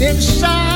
天上。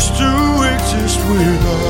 supposed to exist without.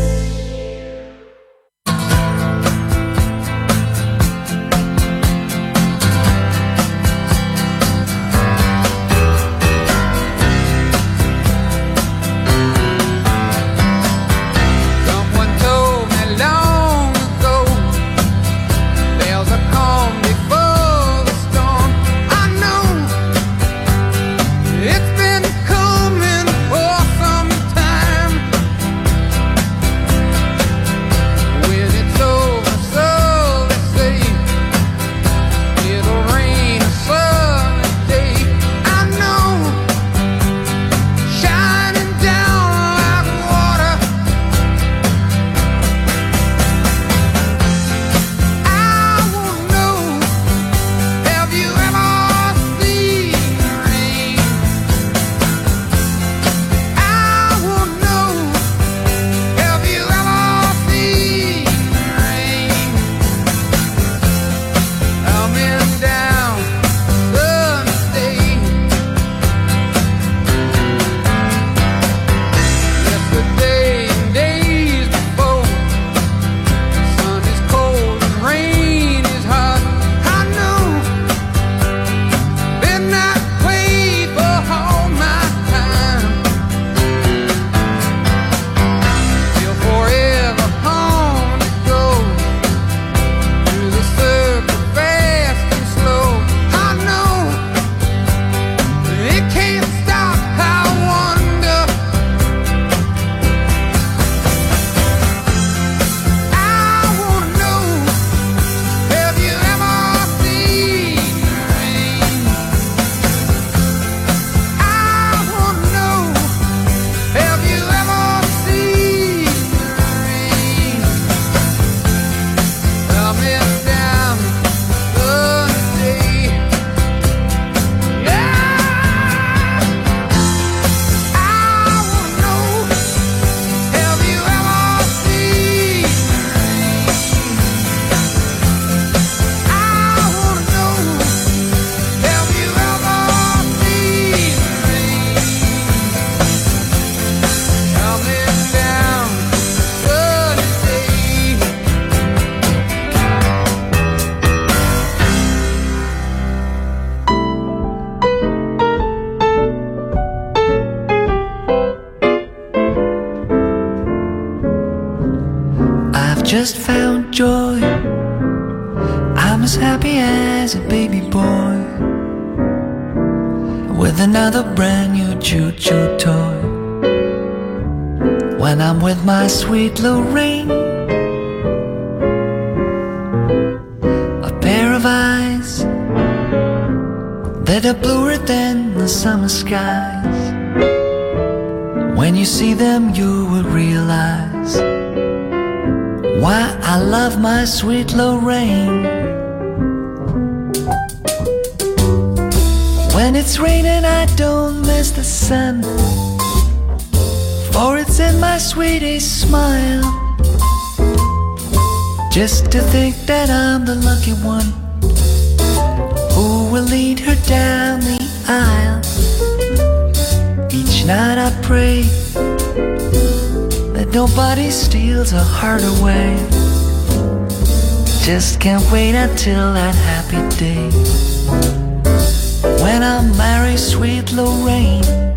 That are bluer than the summer skies. When you see them, you will realize why I love my sweet Lorraine. When it's raining, I don't miss the sun, for it's in my sweetest smile. Just to think that I'm the lucky one down the aisle. Each night I pray that nobody steals her heart away. Just can't wait until that happy day when I marry sweet Lorraine.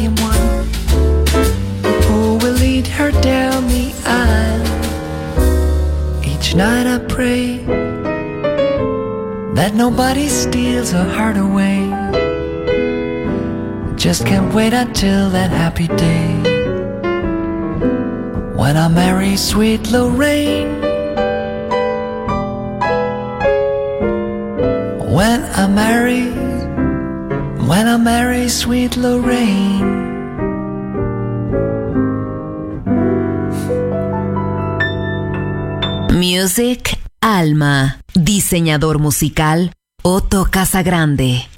Lucky one who will lead her down the aisle. Each night I pray that nobody steals her heart away. Just can't wait until that happy day when I marry sweet Lorraine. Lorraine. Music Alma. Diseñador musical Otto Casagrande.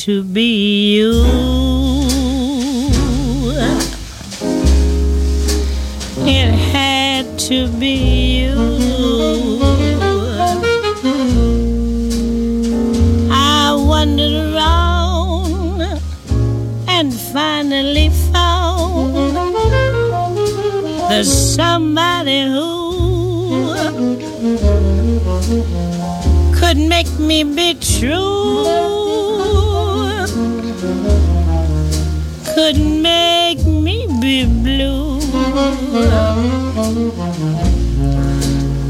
To be you. It had to be you. I wandered around and finally found there's somebody who could make me be true, could make me be blue,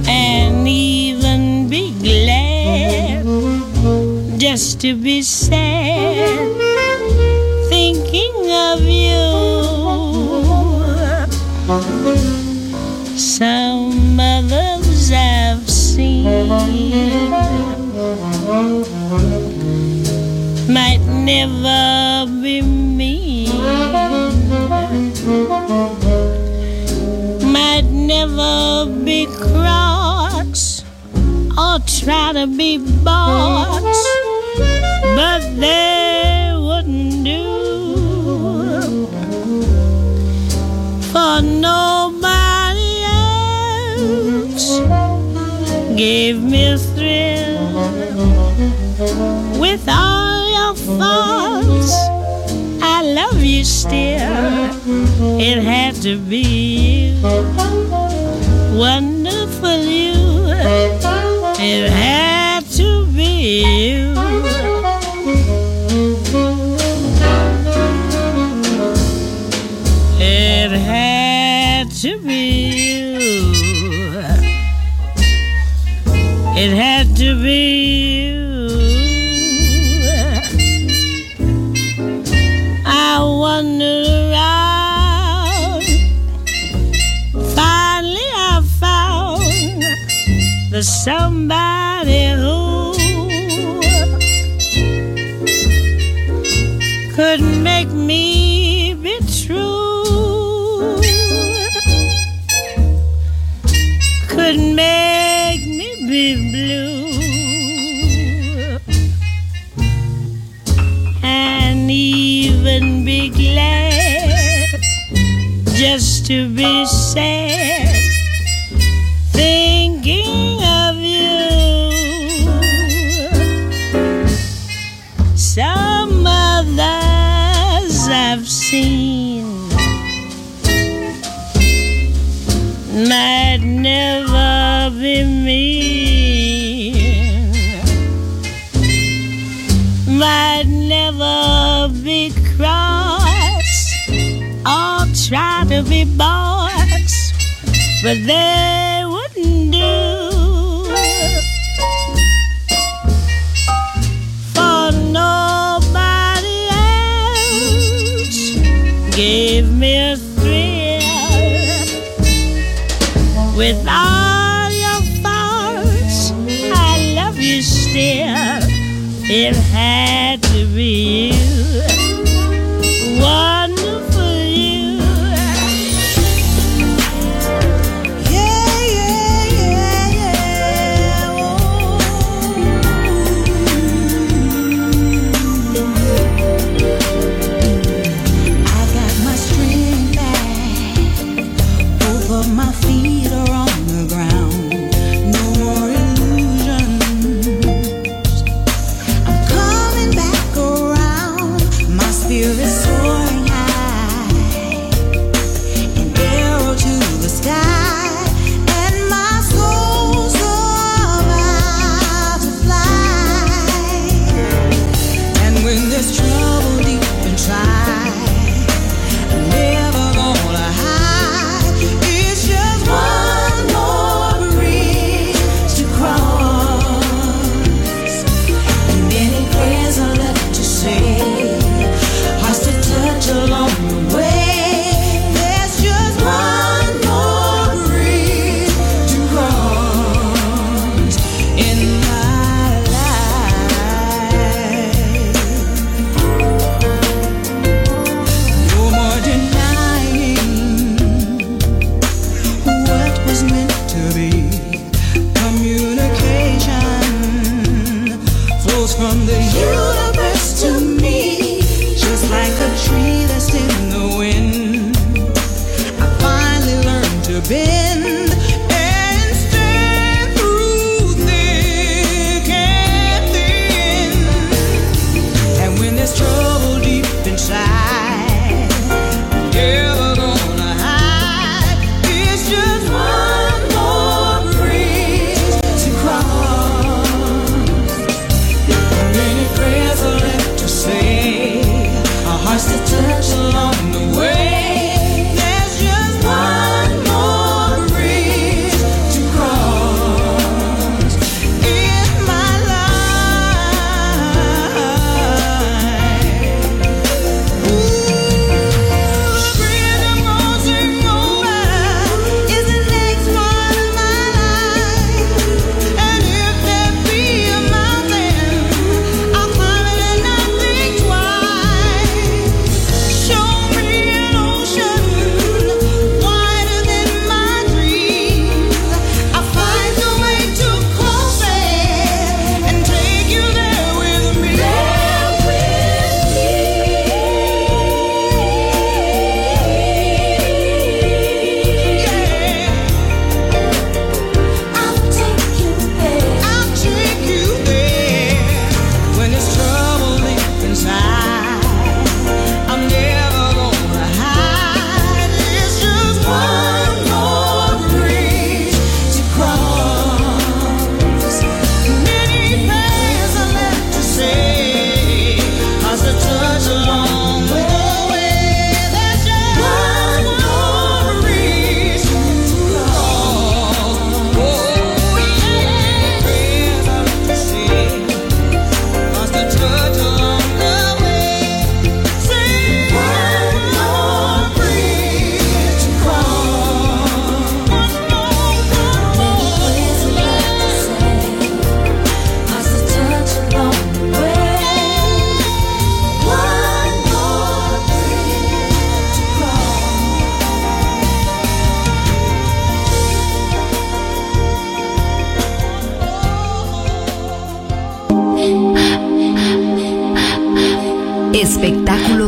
and even be glad just to be sad, thinking of you. Some others I've seen never be me, might never be cross or try to be boss, but they wouldn't do for nobody else. Gave still. It had to be you, the somebody who could make me be true, could make me be blue, and even be glad just to be sad, but they